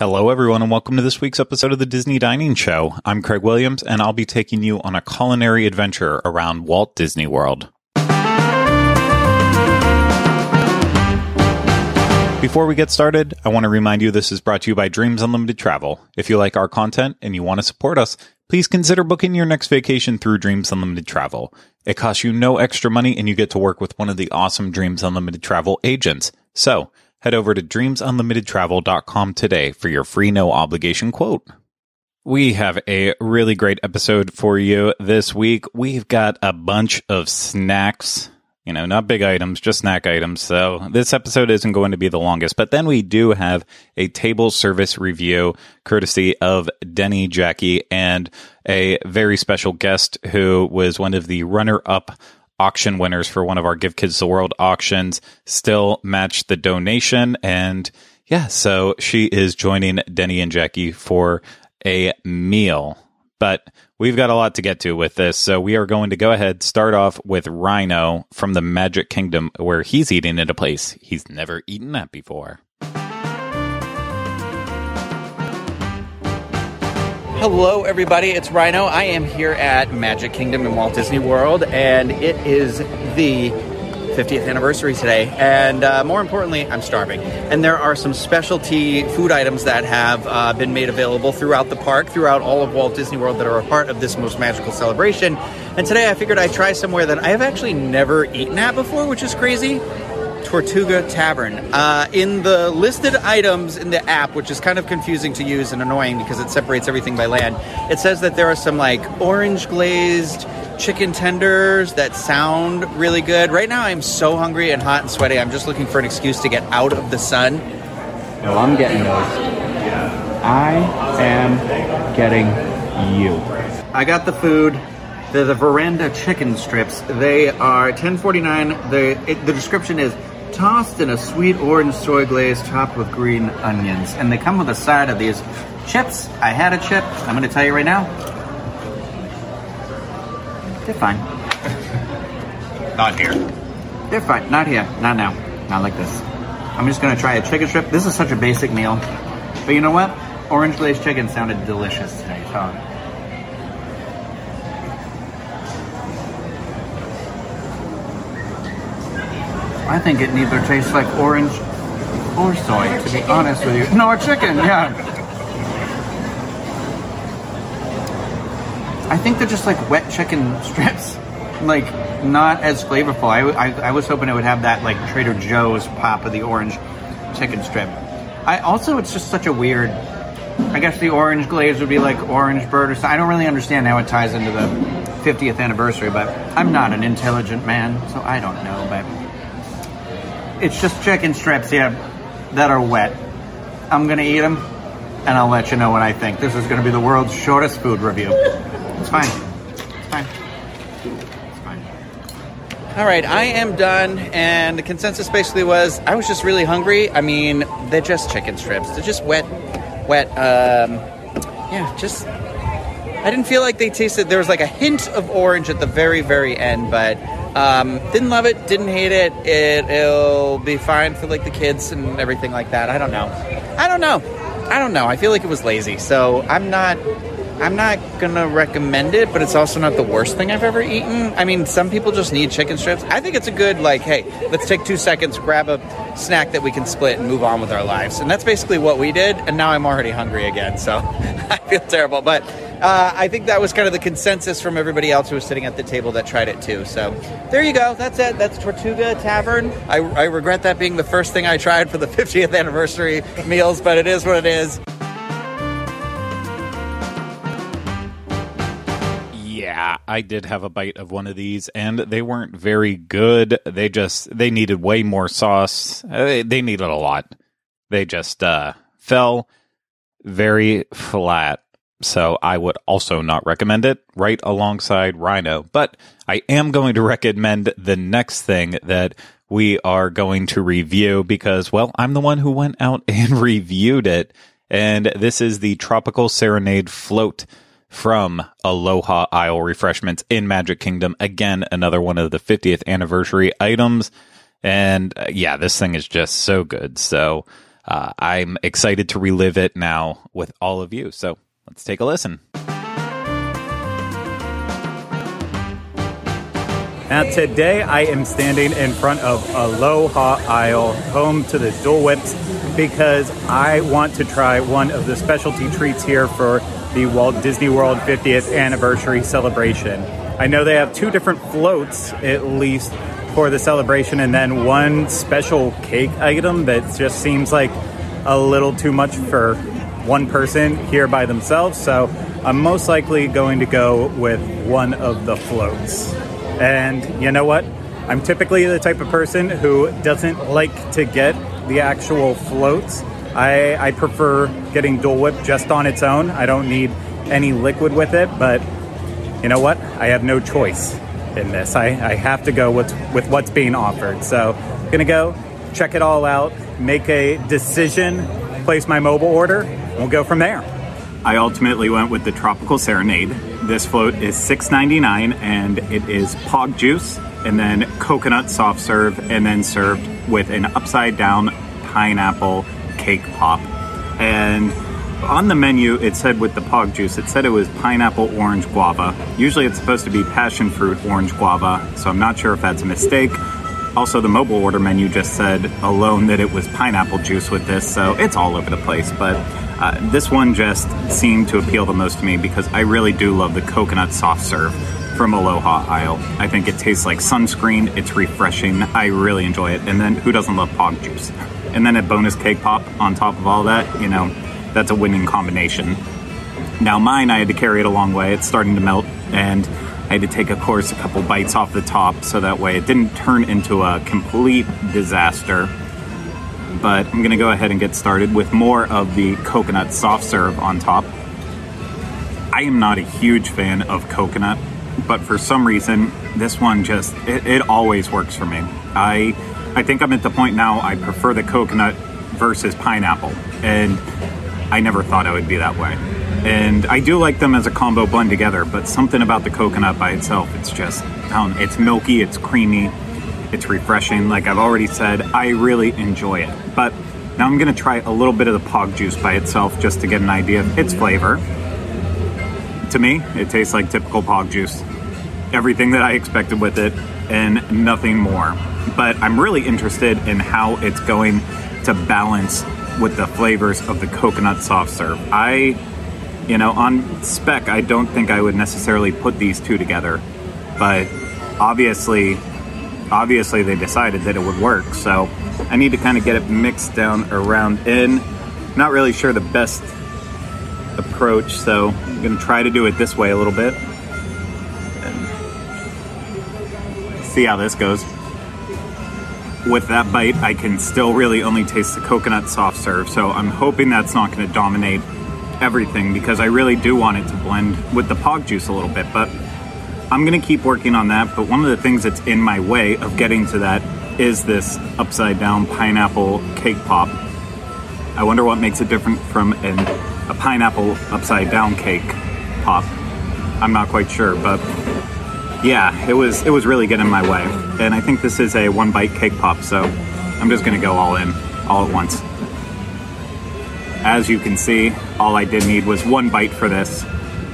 Hello, everyone, and welcome to this week's episode of the Disney Dining Show. I'm Craig Williams, and I'll be taking you on a culinary adventure around Walt Disney World. Before we get started, I want to remind you this is brought to you by Dreams Unlimited Travel. If you like our content and you want to support us, please consider booking your next vacation through Dreams Unlimited Travel. It costs you no extra money and you get to work with one of the awesome Dreams Unlimited Travel agents. So, head over to dreamsunlimitedtravel.com today for your free no obligation quote. We have a really great episode for you this week. We've got a bunch of snacks, you know, not big items, just snack items. So this episode isn't going to be the longest, but then we do have a table service review courtesy of Deni Jackie and a very special guest who was one of the runner up auction winners for one of our Give Kids the World auctions still match the donation. And yeah, so she is joining Deni and Jackie for a meal. But we've got a lot to get to with this. So we are going to go ahead, start off with Ryno from the Magic Kingdom, where he's eating at a place he's never eaten at before. Hello, everybody. It's Ryno. I am here at Magic Kingdom in Walt Disney World, and it is the 50th anniversary today. And uh, more importantly, I'm starving. And there are some specialty food items that have uh, been made available throughout the park, throughout all of Walt Disney World, that are a part of this most magical celebration. And today I figured I'd try somewhere that I have actually never eaten at before, which is crazy. Tortuga Tavern. Uh, in the listed items in the app, which is kind of confusing to use and annoying because it separates everything by land, it says that there are some like orange glazed chicken tenders that sound really good. Right now, I'm so hungry and hot and sweaty. I'm just looking for an excuse to get out of the sun. No, I'm getting those. I am getting you. I got the food. They're the veranda chicken strips. They are 10.49. The it, the description is tossed in a sweet orange soy glaze topped with green onions, and they come with a side of these chips. I had a chip. I'm going to tell you right now. They're fine. Not here. They're fine. Not here. Not now. Not like this. I'm just going to try a chicken strip. This is such a basic meal, but you know what? Orange glazed chicken sounded delicious today. So. I think it neither tastes like orange or soy, to be honest with you. No, a chicken, yeah. I think they're just like wet chicken strips, like not as flavorful. I, I, I was hoping it would have that like Trader Joe's pop of the orange chicken strip. I also, it's just such a weird. I guess the orange glaze would be like orange bird or something. I don't really understand how it ties into the 50th anniversary, but I'm not an intelligent man, so I don't know. But it's just chicken strips, yeah, that are wet. I'm gonna eat them, and I'll let you know what I think. This is gonna be the world's shortest food review. It's fine. It's fine. It's fine. All right, I am done, and the consensus basically was I was just really hungry. I mean, they're just chicken strips. They're just wet, wet. Um, yeah, just. I didn't feel like they tasted. There was like a hint of orange at the very, very end, but um, didn't love it, didn't hate it. it. It'll be fine for like the kids and everything like that. I don't know. I don't know. I don't know. I feel like it was lazy, so I'm not. I'm not gonna recommend it, but it's also not the worst thing I've ever eaten. I mean, some people just need chicken strips. I think it's a good like, hey, let's take two seconds, grab a snack that we can split, and move on with our lives. And that's basically what we did. And now I'm already hungry again, so I feel terrible. But uh, I think that was kind of the consensus from everybody else who was sitting at the table that tried it too. So there you go. That's it. That's Tortuga Tavern. I, I regret that being the first thing I tried for the 50th anniversary meals, but it is what it is. Yeah, I did have a bite of one of these, and they weren't very good. They just they needed way more sauce. Uh, They, they needed a lot. They just uh, fell very flat. So I would also not recommend it right alongside Ryno. But I am going to recommend the next thing that we are going to review because, well, I'm the one who went out and reviewed it. And this is the Tropical Serenade Float from Aloha Isle Refreshments in Magic Kingdom. Again, another one of the 50th anniversary items. And uh, yeah, this thing is just so good. So, uh, I'm excited to relive it now with all of you. So let's take a listen. Now, today I am standing in front of Aloha Isle, home to the Dole Whips, because I want to try one of the specialty treats here for the Walt Disney World 50th anniversary celebration. I know they have two different floats, at least, for the celebration, and then one special cake item that just seems like a little too much for one person here by themselves. So I'm most likely going to go with one of the floats. And you know what? I'm typically the type of person who doesn't like to get the actual floats. I, I prefer getting Dole Whip just on its own. I don't need any liquid with it, but you know what? I have no choice in this. I, I have to go with, with what's being offered. So, I'm gonna go check it all out, make a decision, place my mobile order, we'll go from there. I ultimately went with the Tropical Serenade. This float is $6.99 and it is pog juice and then coconut soft serve and then served with an upside down pineapple cake pop. And on the menu, it said with the pog juice, it said it was pineapple orange guava. Usually it's supposed to be passion fruit orange guava, so I'm not sure if that's a mistake. Also, the mobile order menu just said alone that it was pineapple juice with this, so it's all over the place. But this one just seemed to appeal the most to me because I really do love the coconut soft serve from Aloha Isle. I think it tastes like sunscreen, it's refreshing, I really enjoy it. And then who doesn't love pog juice? And then a bonus cake pop on top of all that, you know, that's a winning combination. Now, mine, I had to carry it a long way. It's starting to melt, and I had to take, of course, a couple bites off the top so that way it didn't turn into a complete disaster. But I'm gonna go ahead and get started with more of the coconut soft serve on top. I am not a huge fan of coconut, but for some reason, this one just, it, it always works for me. I, I think I'm at the point now I prefer the coconut versus pineapple. And I never thought I would be that way. And I do like them as a combo blend together, but something about the coconut by itself, it's just, it's milky, it's creamy, it's refreshing. Like I've already said, I really enjoy it. But now I'm gonna try a little bit of the pog juice by itself just to get an idea of its flavor. To me, it tastes like typical pog juice. Everything that I expected with it and nothing more. But I'm really interested in how it's going to balance with the flavors of the coconut soft serve. I, you know, on spec, I don't think I would necessarily put these two together, but obviously, obviously they decided that it would work. So I need to kind of get it mixed down around in. Not really sure the best approach, so I'm gonna try to do it this way a little bit. And see how this goes with that bite, I can still really only taste the coconut soft serve. So I'm hoping that's not to dominate everything because I really do want it to blend with the pog juice a little bit. But I'm going to keep working on that. But one of the things that's in my way of getting to that is this upside down pineapple cake pop. I wonder what makes it different from an, a pineapple upside down cake pop. I'm not quite sure, but yeah, it was it was really getting in my way. And I think this is a one bite cake pop, so I'm just gonna go all in, all at once. As you can see, all I did need was one bite for this,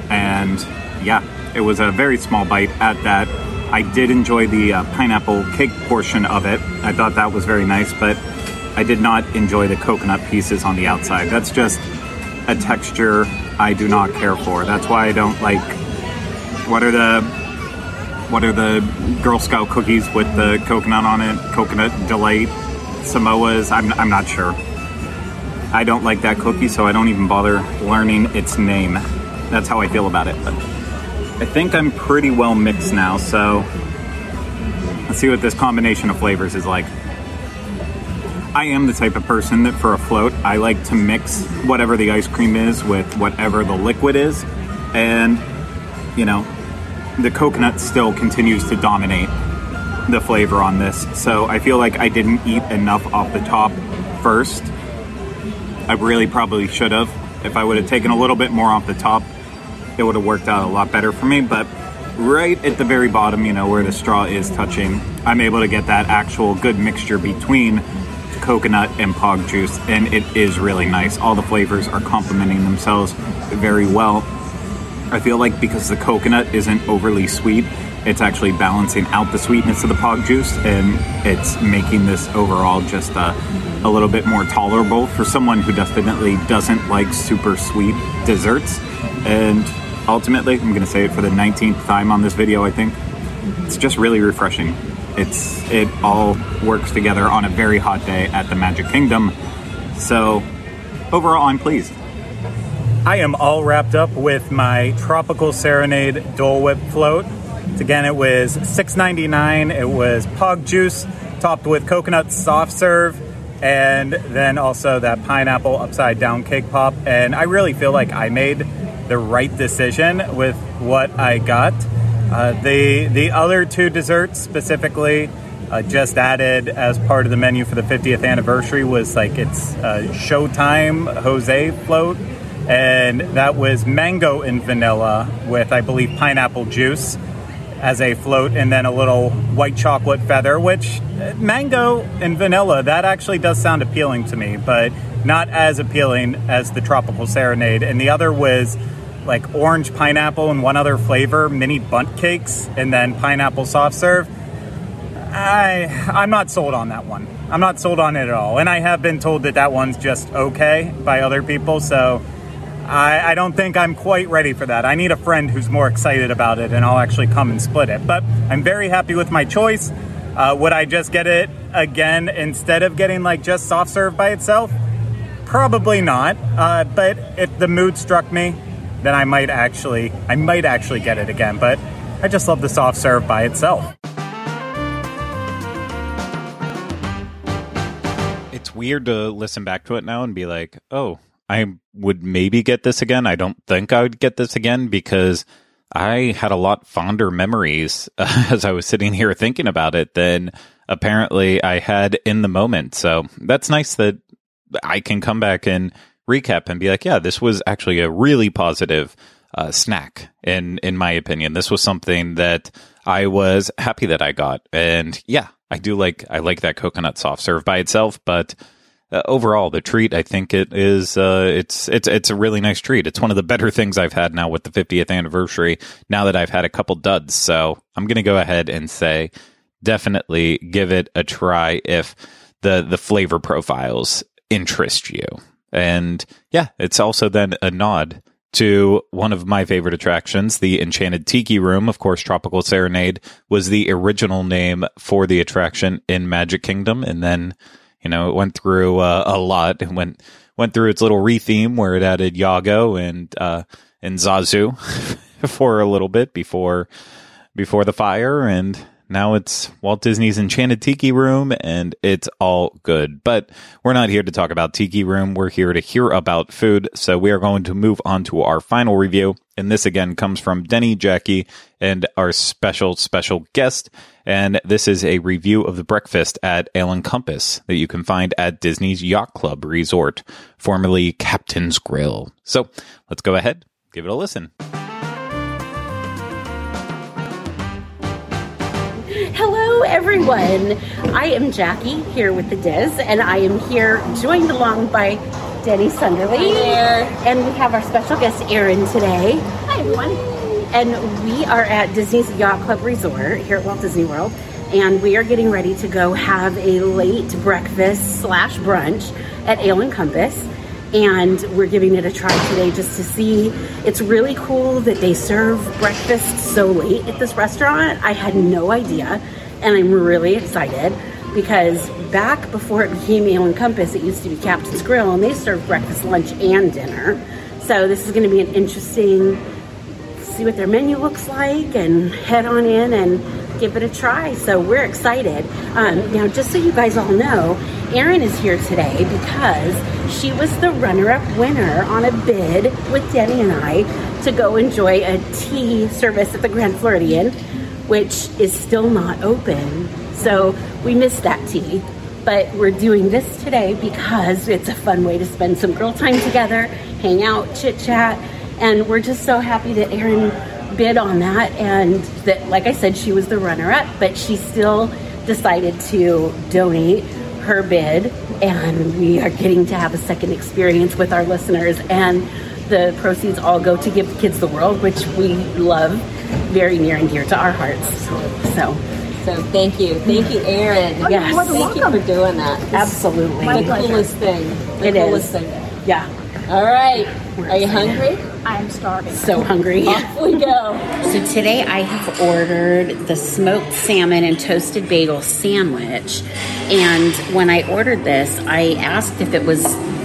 and yeah, it was a very small bite at that. I did enjoy the uh, pineapple cake portion of it. I thought that was very nice, but I did not enjoy the coconut pieces on the outside. That's just a texture I do not care for. That's why I don't like. What are the what are the Girl Scout cookies with the coconut on it? Coconut delight Samoas. I'm I'm not sure. I don't like that cookie, so I don't even bother learning its name. That's how I feel about it. But I think I'm pretty well mixed now, so let's see what this combination of flavors is like. I am the type of person that for a float, I like to mix whatever the ice cream is with whatever the liquid is. And, you know, the coconut still continues to dominate the flavor on this. So I feel like I didn't eat enough off the top first. I really probably should have. If I would have taken a little bit more off the top, it would have worked out a lot better for me. But right at the very bottom, you know, where the straw is touching, I'm able to get that actual good mixture between coconut and pog juice, and it is really nice. All the flavors are complementing themselves very well. I feel like because the coconut isn't overly sweet, it's actually balancing out the sweetness of the pog juice and it's making this overall just a, a little bit more tolerable for someone who definitely doesn't like super sweet desserts. And ultimately, I'm going to say it for the 19th time on this video, I think, it's just really refreshing. It's it all works together on a very hot day at the Magic Kingdom. So overall, I'm pleased. I am all wrapped up with my Tropical Serenade Dole Whip float. Again, it was $6.99. It was pog juice topped with coconut soft serve and then also that pineapple upside down cake pop. And I really feel like I made the right decision with what I got. Uh, the the other two desserts specifically uh, just added as part of the menu for the 50th anniversary was like it's uh, Showtime Jose float, and that was mango and vanilla with I believe pineapple juice as a float and then a little white chocolate feather, which uh, mango and vanilla, that actually does sound appealing to me, but not as appealing as the tropical serenade. And the other was like orange pineapple and one other flavor, mini Bundt cakes, and then pineapple soft serve. I I'm not sold on that one. I'm not sold on it at all. And I have been told that that one's just okay by other people, so I, I, don't think I'm quite ready for that. I need a friend who's more excited about it, and I'll actually come and split it. But I'm very happy with my choice. Uh, would I just get it again instead of getting like just soft serve by itself? Probably not. Uh, but if the mood struck me, then I might actually, I might actually get it again. But I just love the soft serve by itself. It's weird to listen back to it now and be like, oh, I would maybe get this again. I don't think I would get this again because I had a lot fonder memories uh, as I was sitting here thinking about it than apparently I had in the moment. So that's nice that I can come back and recap and be like, yeah, this was actually a really positive uh, snack in in my opinion. This was something that I was happy that I got, and yeah, I do like I like that coconut soft serve by itself, but uh, overall, the treat, I think it is, uh, it's, it's, it's a really nice treat. It's one of the better things I've had now with the 50th anniversary, now that I've had a couple duds. So I'm going to go ahead and say definitely give it a try if the, the flavor profiles interest you. And yeah, it's also then a nod to one of my favorite attractions, the Enchanted Tiki Room. Of course, Tropical Serenade was the original name for the attraction in Magic Kingdom. And then you know, it went through uh, a lot. It went went through its little retheme where it added Iago and uh, and Zazu for a little bit before before the fire, and now it's Walt Disney's Enchanted Tiki Room, and it's all good. But we're not here to talk about Tiki Room. We're here to hear about food. So we are going to move on to our final review. And this again comes from Deni, Jackie, and our special, special guest. And this is a review of the breakfast at Ale and Compass that you can find at Disney's Yacht Club Resort, formerly Captain's Grill. So let's go ahead, give it a listen. Everyone. I am Jackie here with the DIS, and I am here joined along by Deni Sunderly. And we have our special guest, Erin, today. Hi, everyone and we are at Disney's Yacht Club Resort here at Walt Disney World, and we are getting ready to go have a late breakfast slash brunch at Ale and Compass. And we're giving it a try today just to see. It's really cool that they serve breakfast so late at this restaurant. I had no idea, and I'm really excited because back before it became Ale and Compass, it used to be Captain's Grill, and they serve breakfast, lunch, and dinner. So this is going to be an interesting see what their menu looks like and head on in and give it a try. So we're excited. Um, now, just so you guys all know, Erin is here today because she was the runner up winner on a bid with Deni and I to go enjoy a tea service at the Grand Floridian, which is still not open. So we missed that tea. But we're doing this today because it's a fun way to spend some girl time together, hang out, chit chat, and we're just so happy that Erin bid on that and that, like I said, she was the runner up, but she still decided to donate her bid and we are getting to have a second experience with our listeners. And the proceeds all go to Give Kids the World, which we love, very near and dear to our hearts. So, So thank you, thank you, Erin. Oh, yes. more than thank you for doing that. absolutely. My the pleasure. coolest thing. The It coolest is. thing. Yeah, All right. We're Are you hungry? I'm starving. so hungry. Off we go. So today I have ordered the smoked salmon and toasted bagel sandwich. And when I ordered this, I asked if it was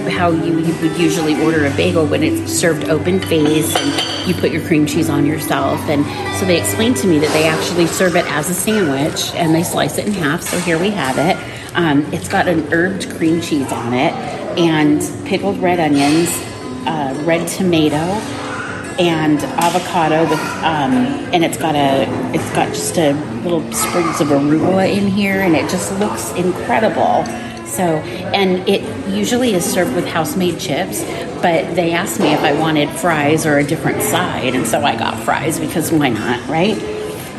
how you, you would usually order a bagel when it's served open face and you put your cream cheese on yourself. And so they explained to me that they actually serve it as a sandwich and they slice it in half. So here we have it. Um, it's got an herbed cream cheese on it and pickled red onions, uh, red tomato, and avocado with um, and it's got a it's got just a little sprigs of arugula in here and it just looks incredible. So and it usually is served with house-made chips but they asked me if i wanted fries or a different side and so i got fries because why not right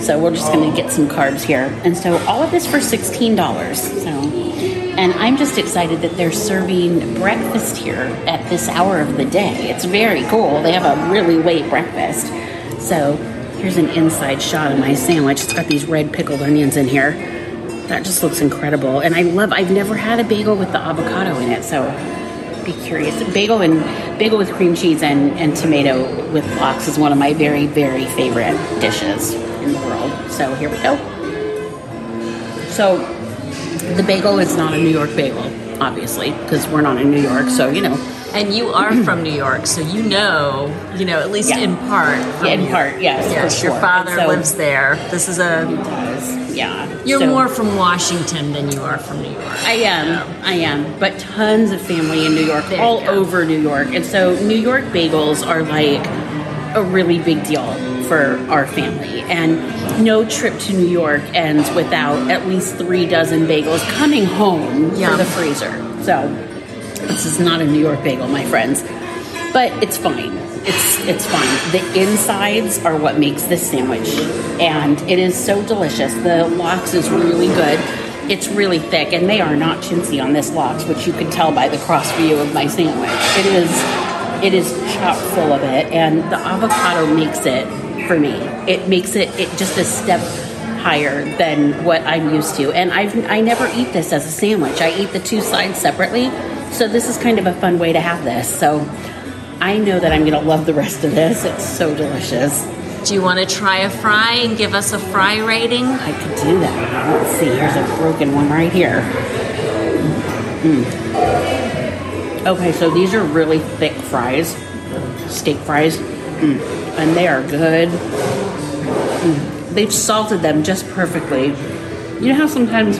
so we're just going to get some carbs here and so all of this for $16 so and I'm just excited that they're serving breakfast here at this hour of the day. It's very cool. They have a really late breakfast. So here's an inside shot of my sandwich. It's got these red pickled onions in here. That just looks incredible. And I love I've never had a bagel with the avocado in it, so be curious. Bagel and bagel with cream cheese and, and tomato with lox is one of my very, very favorite dishes in the world. So here we go. So the bagel is not a New York bagel, obviously, because we're not in New York. So you know, And you are from New York, so you know, you know, at least Yeah. in part. from in part, yes, Yes, for your father So- lives there. This is a. Yeah, You're So- more from Washington than you are from New York. I am, I am, but tons of family in New York, There all over New York, and so New York bagels are like a really big deal for our family. And no trip to New York ends without at least three dozen bagels coming home for the freezer. So this is not a New York bagel, my friends, but it's fine. It's it's fine. The insides are what makes this sandwich, and it is so delicious. The lox is really good. It's really thick, and they are not chintzy on this lox, which you can tell by the cross view of my sandwich. It is it is chock full of it, and the avocado makes it for me. It makes it it just a step higher than what I'm used to. And I've I never eat this as a sandwich. I eat the two sides separately. So this is kind of a fun way to have this. So I know that I'm going to love the rest of this. It's so delicious. Do you want to try a fry and give us a fry rating? I could do that. Let's see. Here's a broken one right here. Mm. Okay, so these are really thick fries, steak fries, Mm. and they are good. Mm. They've salted them just perfectly. You know how sometimes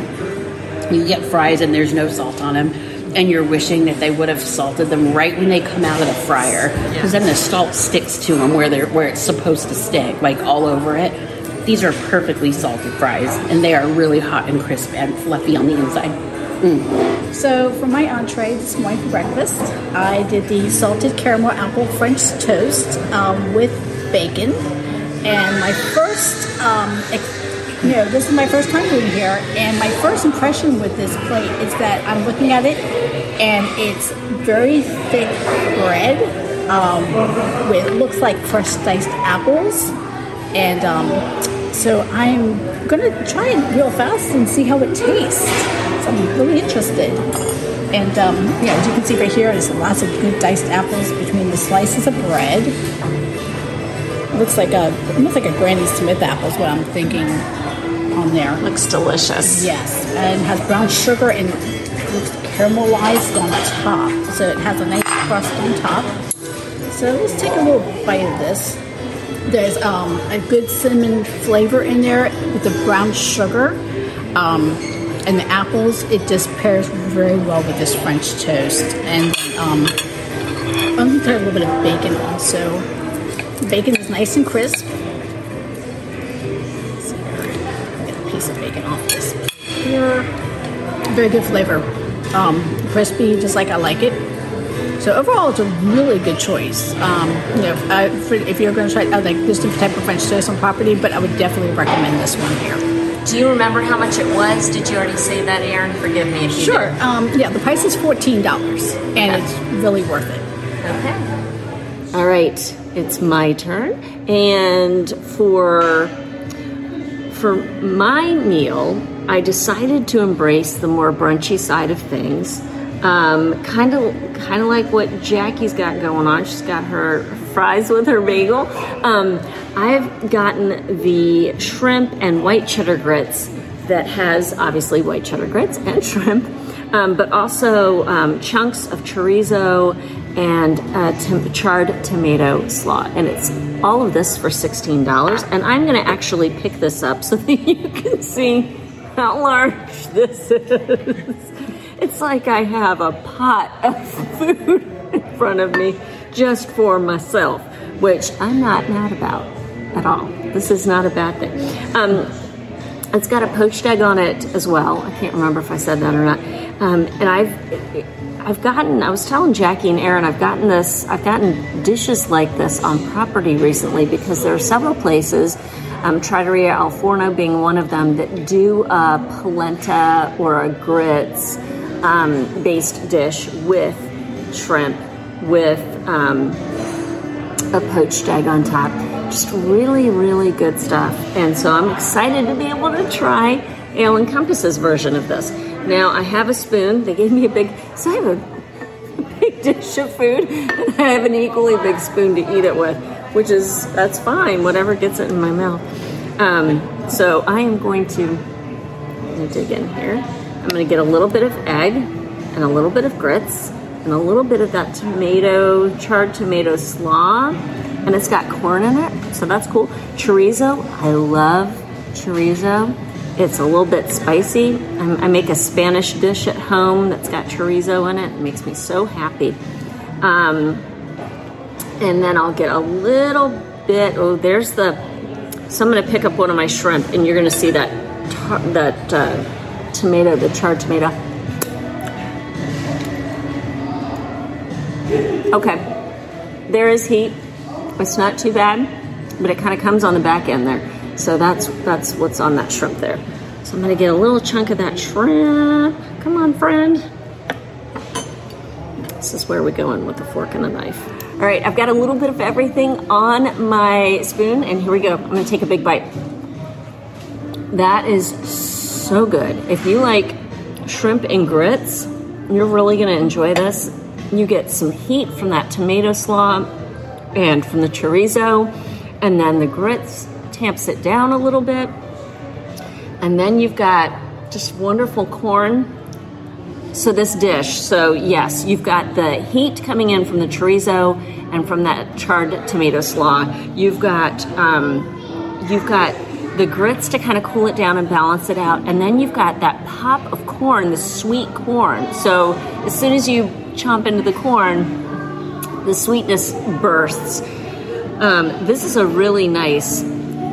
you get fries and there's no salt on them, and you're wishing that they would have salted them right when they come out of the fryer, because then the salt sticks to them where they're where it's supposed to stick, like all over it. These are perfectly salted fries, and they are really hot and crisp and fluffy on the inside. So for my entree this morning for breakfast, I did the salted caramel apple French toast um, with bacon. And my first, um, ex- you know, this is my first time being here, and my first impression with this plate is that I'm looking at it, and it's very thick bread um, with looks like fresh diced apples, and um, so I'm gonna try it real fast and see how it tastes. So I'm really interested. And um, yeah, as you can see right here, there's lots of good diced apples between the slices of bread. It Looks like a almost like a Granny Smith apple is what I'm thinking on there. Looks delicious. Yes, and has brown sugar and looks caramelized on top. So it has a nice crust on top. So let's take a little bite of this. There's um, a good cinnamon flavor in there with the brown sugar. Um, and the apples, it just pairs very well with this French toast. And um, I'm going to put a little bit of bacon also. Bacon is nice and crisp. Get a piece of bacon off this here. Very good flavor. Um, crispy, just like I like it. So overall, it's a really good choice. Um, you know, if, I, for, if you're going to try, I like this type of French toast on property, but I would definitely recommend this one here. Do you remember how much it was? Did you already say that, Erin? Forgive me if you Sure. did. Um, yeah, the price is fourteen dollars, and it's really worth it. Okay. All right, it's my turn. And for for my meal, I decided to embrace the more brunchy side of things. Um, kind of, kind of like what Jackie's got going on. She's got her fries with her bagel. Um, I've gotten the shrimp and white cheddar grits that has obviously white cheddar grits and shrimp, um, but also um, chunks of chorizo and tom- charred tomato slaw. And it's all of this for $16. And I'm going to actually pick this up so that you can see how large this is. It's like I have a pot of food in front of me just for myself, which I'm not mad about at all. This is not a bad thing. Um, it's got a poached egg on it as well. I can't remember if I said that or not. Um, and I've I've gotten. I was telling Jackie and Erin. I've gotten this. I've gotten dishes like this on property recently because there are several places. Um, Trattoria Al Forno being one of them that do a polenta or a grits um, based dish with shrimp with um, a poached egg on top. Just really, really good stuff. And so I'm excited to be able to try Ale and Compass's version of this. Now I have a spoon. They gave me a big, so I have a big dish of food, and I have an equally big spoon to eat it with, which is that's fine. Whatever gets it in my mouth. Um, so I am going to dig in here. I'm to get a little bit of egg and a little bit of grits and a little bit of that tomato, charred tomato slaw. And it's got corn in it, so that's cool. Chorizo, I love chorizo. It's a little bit spicy. I'm, make a Spanish dish at home that's got chorizo in it. It makes me so happy. Um, and then I'll get a little bit. Oh, there's the. So I'm going to pick up one of my shrimp, and you're going to see that that uh, tomato, the charred tomato. Okay, there is heat. It's not too bad, but it kind of comes on the back end there. So that's that's what's on that shrimp there. So I'm to get a little chunk of that shrimp. Come on, friend. This is where we go in with a fork and a knife. All right, I've got a little bit of everything on my spoon, and here we go. I'm gonna take a big bite. That is so good. If you like shrimp and grits, you're really gonna enjoy this. You get some heat from that tomato slaw and from the chorizo, and then the grits tamps it down a little bit. And then you've got just wonderful corn so this dish, so yes, you've got the heat coming in from the chorizo and from that charred tomato slaw. You've got um, you've got the grits to kind of cool it down and balance it out, and then you've got that pop of corn, the sweet corn. So as soon as you chomp into the corn, the sweetness bursts. Um, this is a really nice.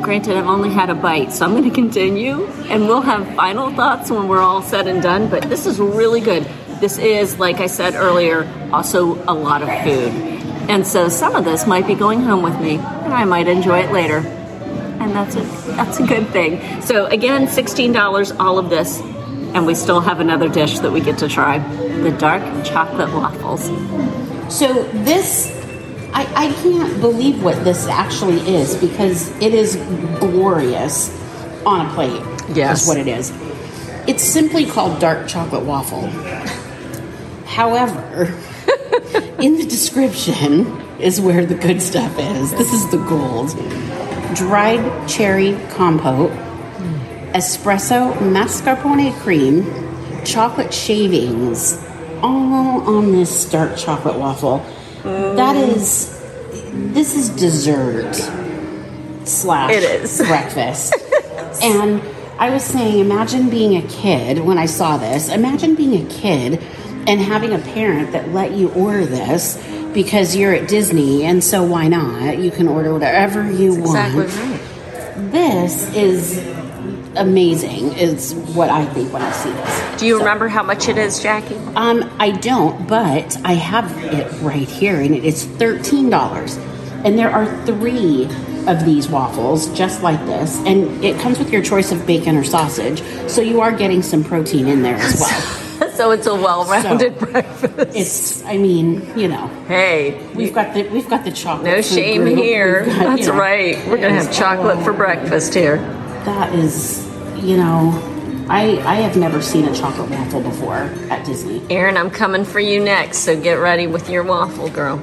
Granted, I've only had a bite, so I'm going to continue, and we'll have final thoughts when we're all said and done. But this is really good. This is, like I said earlier, also a lot of food, and so some of this might be going home with me, and I might enjoy it later, and that's a that's a good thing. So again, sixteen dollars, all of this, and we still have another dish that we get to try: the dark chocolate waffles. So this, I, I can't believe what this actually is because it is glorious on a plate. Yes. is what it is. It's simply called dark chocolate waffle. However, in the description is where the good stuff is. This is the gold. Dried cherry compote, espresso mascarpone cream, chocolate shavings, all on this dark chocolate waffle. That oh. is, this is dessert slash It is. breakfast. and I was saying, imagine being a kid when I saw this. Imagine being a kid and having a parent that let you order this because you're at Disney, and so why not? You can order whatever you want. Exactly right. This is amazing. Is what I think when I see this. Do you remember how much it is, Jackie? Um, I don't, but I have it right here, and it is thirteen dollars. And there are three of these waffles, just like this, and it comes with your choice of bacon or sausage. So you are getting some protein in there as well. So it's a well-rounded So, breakfast. It's, I mean, you know, Hey, we've got the we've got the chocolate. no shame group. here. Got, you That's know, right. We're gonna have chocolate for breakfast here. That is, you know, I I have never seen a chocolate waffle before at Disney. Erin, I'm coming for you next, so get ready with your waffle, girl.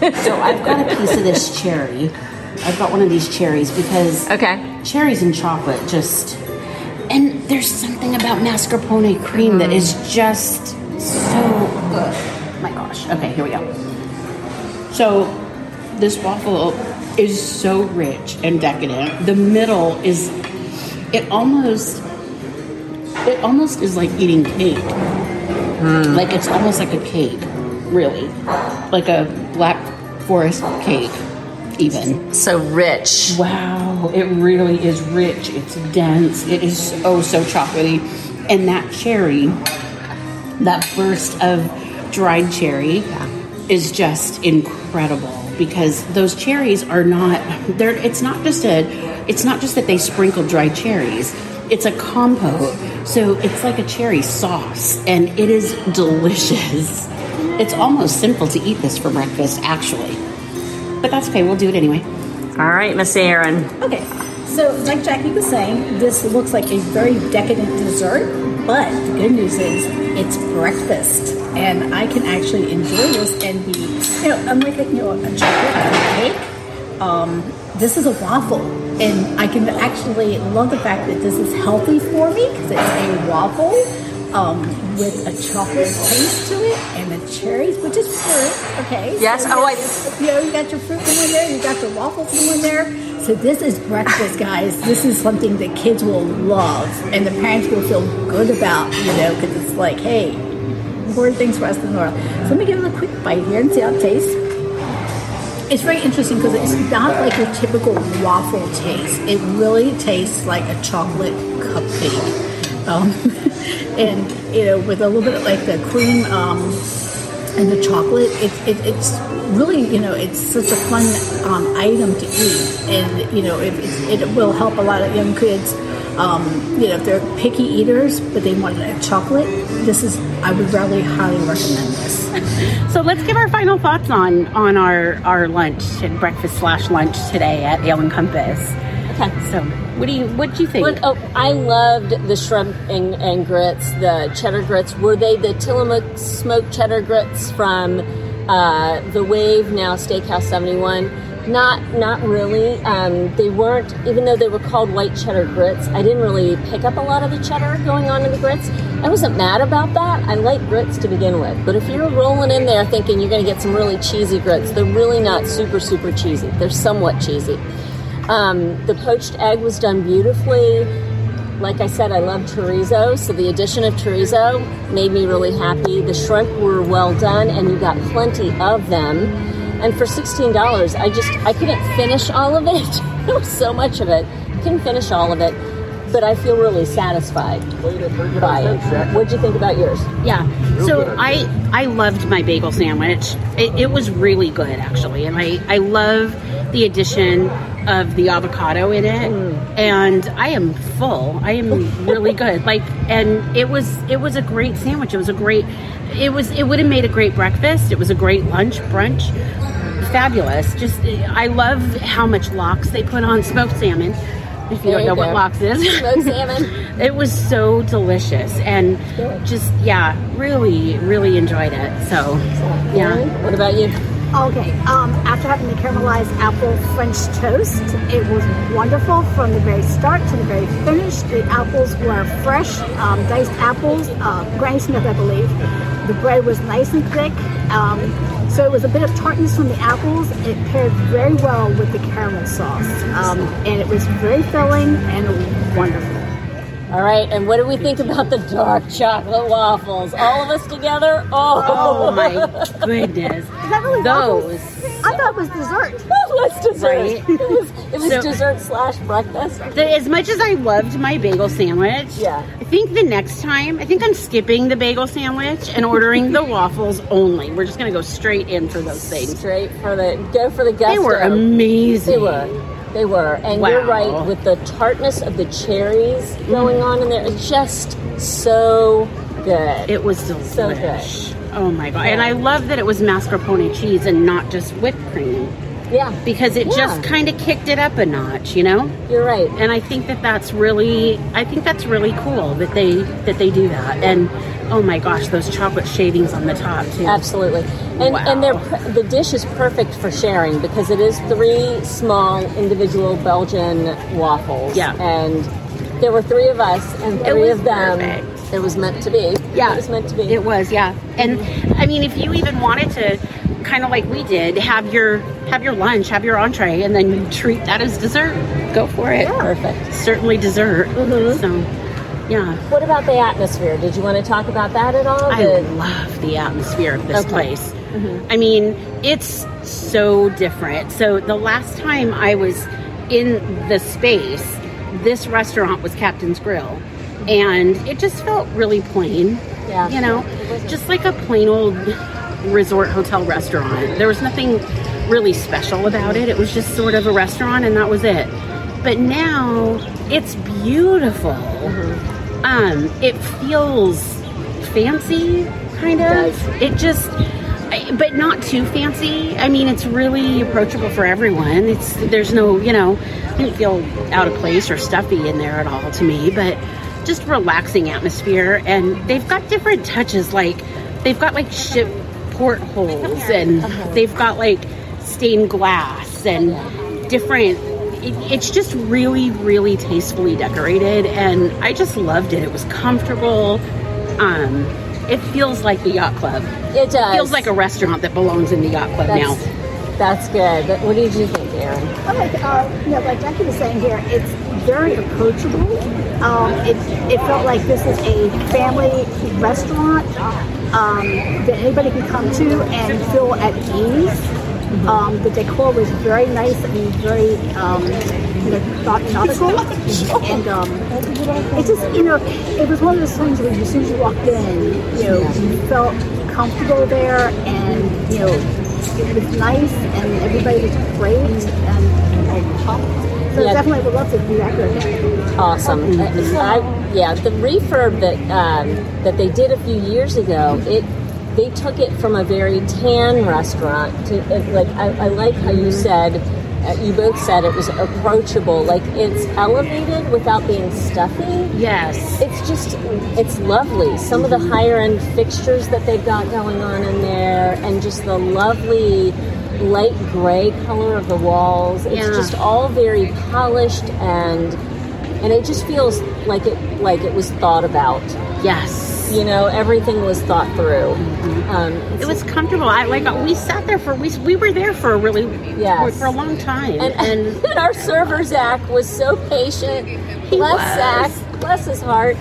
So I've got a piece of this cherry. I've got one of these cherries because okay. cherries and chocolate just and there's something about mascarpone cream that is mm. just so good. My gosh. Okay, here we go. So this waffle is so rich and decadent. The middle is it almost it almost is like eating cake. Hmm. Like it's almost like a cake, really. Like a black forest cake even. So rich. Wow, it really is rich. It's dense. It is oh so chocolatey. And that cherry, that burst of dried cherry, is just incredible because those cherries are not they're it's not just a it's not just that they sprinkle dried cherries. It's a compote. So it's like a cherry sauce and it is delicious. It's almost simple to eat this for breakfast actually. But that's okay, we'll do it anyway. All right, Miss Erin. Okay, so like Jackie was saying, this looks like a very decadent dessert, but the good news is it's breakfast, and I can actually enjoy this and be, you know, unlike you know a chocolate cake. Um, this is a waffle, and I can actually love the fact that this is healthy for me because it's a waffle um, with a chocolate taste to it and the cherries, which is fruit. Okay. Yes, So oh, I- you know, you got your fruit going there, you got your waffles going there. So this is breakfast, guys. This is something that kids will love, and the parents will feel good about, you know, because it's like, hey, important things for us to know. So let me give it a quick bite here and see how it tastes. It's very interesting because it's not like your typical waffle taste. It really tastes like a chocolate cupcake. Um, and, you know, with a little bit of like the cream um, and the chocolate, it, it, it's really, you know, it's such a fun um, item to eat. And, you know, it, it, it will help a lot of young kids, um, you know, if they're picky eaters, but they want a chocolate, this is, I would really highly recommend this. So let's give our final thoughts on on our our lunch and breakfast slash lunch today at Ale and Compass. Okay. So what do you what do you think? Oh, I loved the shrimp and, and grits, the cheddar grits. Were they the Tillamook smoked cheddar grits from uh, the Wave, now Steakhouse 71? Not, not really. Um, they weren't, even though they were called white cheddar grits. I didn't really pick up a lot of the cheddar going on in the grits. I wasn't mad about that. I like grits to begin with, but if you're rolling in there thinking you're going to get some really cheesy grits, they're really not super, super cheesy. They're somewhat cheesy. Um, the poached egg was done beautifully. Like I said, I love chorizo, so the addition of chorizo made me really happy. The shrimp were well done, and you got plenty of them. And for sixteen dollars, I just I couldn't finish all of it. there was so much of it, couldn't finish all of it. But I feel really satisfied by it. What'd you think about yours? Yeah. So I I loved my bagel sandwich. It, it was really good actually, and I I love the addition of the avocado in it. Mm. And I am full. I am really good. Like, and it was it was a great sandwich. It was a great. It was it would have made a great breakfast. It was a great lunch brunch. Fabulous. Just I love how much lox they put on smoked salmon. If you There don't you know what go. lox is, Smoked salmon. it was so delicious and just yeah, really, really enjoyed it. So yeah. What about you? Okay, um, after having the caramelized apple French toast, it was wonderful from the very start to the very finish. The apples were fresh, um, diced apples, uh, Granny Smith, I believe. The bread was nice and thick, um, so it was a bit of tartness from the apples. It paired very well with the caramel sauce, um, and it was very filling and wonderful. All right, and what do we think about the dark chocolate waffles? All of us together? Oh, Oh my goodness. Is that really Those. waffles? I thought it was dessert. What's dessert? Right. It was, it was So- dessert slash breakfast. The, as much as I loved my bagel sandwich, Yeah. I think the next time, I think I'm skipping the bagel sandwich and ordering the waffles only. We're just gonna go straight in for those things. Straight for the go for the gusto. They were amazing. They were. They were, and Wow. you're right with the tartness of the cherries going mm. on in there. It's just so good. It was So good. Oh my god! And I love that it was mascarpone cheese and not just whipped cream yeah, because it Yeah. just kind of kicked it up a notch, you know. you're right. And I think that that's really, I think that's really cool that they that they do that. And oh my gosh, those chocolate shavings on the top too. Absolutely, and Wow. and they're the dish is perfect for sharing because it is three small individual Belgian waffles. Yeah. and there were three of us and three of them. perfect. It was meant to be. Yeah, it was meant to be. It was, yeah. And I mean, if you even wanted to, kind of like we did, have your have your lunch, have your entree, and then you treat that as dessert. Go for it. Perfect. Certainly dessert. Mm-hmm. So, yeah. What about the atmosphere? Did you want to talk about that at all? I The- love the atmosphere of this Okay. place. I mean, it's so different. So the last time I was in the space, this restaurant was Captain's Grille, and it just felt really plain. Yeah. You know, just like a plain old resort hotel restaurant. There was nothing really special about it. It was just sort of a restaurant, and that was it. But now it's beautiful. Um, it feels fancy, kind of. It just, but not too fancy. I mean, it's really approachable for everyone. It's there's no, you know, I didn't feel out of place or stuffy in there at all to me, but just relaxing atmosphere. And they've got different touches, like they've got like ship portholes, and they've got like stained glass and different. It, it's just really, really tastefully decorated, and I just loved it. It was comfortable. Um, it feels like the yacht club. It does. feels like a restaurant that belongs in the yacht club That's, now. that's good. But What did you think, Erin? I like, uh, you know, like Jackie was saying here, it's very approachable. Um, it, it felt like this is a family restaurant um, that anybody can come to and feel at ease. Um, the decor was very nice and very, um, you know, thought nautical. And um, it just, you know, it was one of those things where as soon as you walked in, you know, you felt comfortable there and, you know, it was nice and everybody was great. And so Yeah. definitely would love to be back there. Awesome. I, yeah, the refurb that um, that they did a few years ago, it they took it from a very tan restaurant to it, like I, I like how you said. Uh, you both said it was approachable, like it's elevated without being stuffy. Yes. It's just, it's lovely. Some of the higher end fixtures that they've got going on in there, and just the lovely light gray color of the walls. It's Yeah. just all very polished and and it just feels like it like it was thought about. Yes. You know, everything was thought through. Um, It was comfortable. I like we sat there for we we were there for a really Yes. for a long time and, and and our server Zach was so patient. He bless was. Zach, bless his heart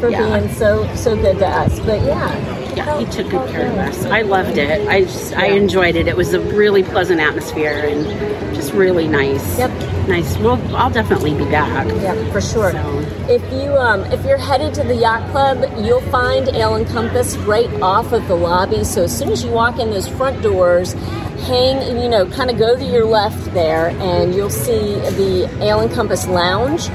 for Yeah. being so so good to us. But yeah, Yeah, he took good care of us. I loved it. I just, I enjoyed it. It was a really pleasant atmosphere and just really nice. Yep. Nice. Well, I'll definitely be back. Yeah, for sure. So- If you um, if you're headed to the yacht club, you'll find Ale and Compass right off of the lobby. So as soon as you walk in those front doors, hang you know, kind of go to your left there, and you'll see the Ale and Compass Lounge,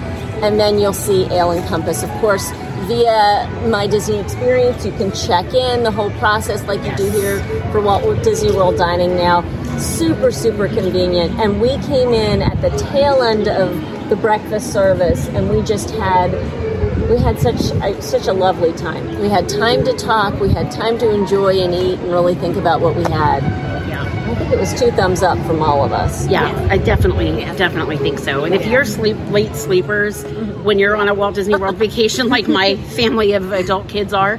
and then you'll see Ale and Compass. Of course, via My Disney Experience, you can check in the whole process like you do here for Walt Disney World Dining now. Super, super convenient. And we came in at the tail end of the breakfast service, and we just had we had such a, such a lovely time. We had time to talk. We had time to enjoy and eat and really think about what we had. Yeah. I think it was two thumbs up from all of us. Yeah, I definitely, definitely think so. And if you're sleep late sleepers mm-hmm. When you're on a Walt Disney World vacation, like my family of adult kids are,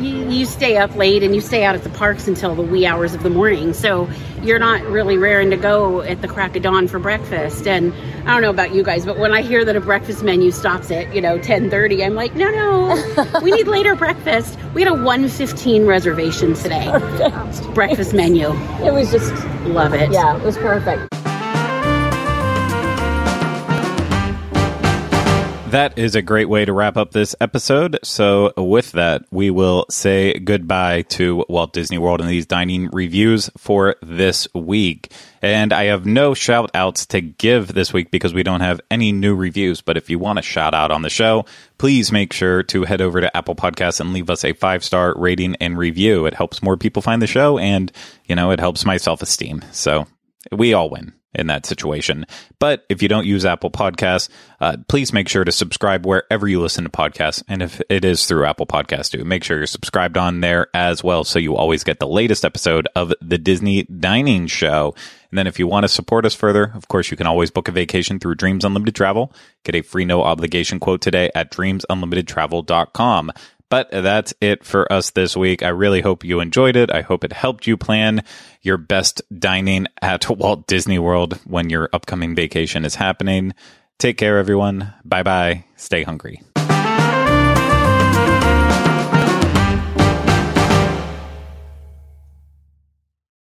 you, you stay up late and you stay out at the parks until the wee hours of the morning. So you're not really raring to go at the crack of dawn for breakfast. And I don't know about you guys, but when I hear that a breakfast menu stops at you know 10:30, I'm like, no, no, we need later breakfast. We had a 1:15 reservation today. Breakfast menu, It was just love it. yeah, it was perfect. That is a great way to wrap up this episode. So, with that, we will say goodbye to Walt Disney World and these dining reviews for this week. And I have no shout outs to give this week because we don't have any new reviews. But if you want a shout out on the show, please make sure to head over to Apple Podcasts and leave us a five star rating and review. It helps more people find the show and, you know, it helps my self esteem. So, we all win in that situation. But if you don't use Apple Podcasts, uh, please make sure to subscribe wherever you listen to podcasts. And if it is through Apple Podcasts, too, make sure you're subscribed on there as well so you always get the latest episode of the Disney Dining Show. And then if you want to support us further, of course, you can always book a vacation through Dreams Unlimited Travel. Get a free no obligation quote today at dreamsunlimitedtravel.com. But that's it for us this week. I really hope you enjoyed it. I hope it helped you plan your best dining at Walt Disney World when your upcoming vacation is happening. Take care, everyone. Bye bye. Stay hungry.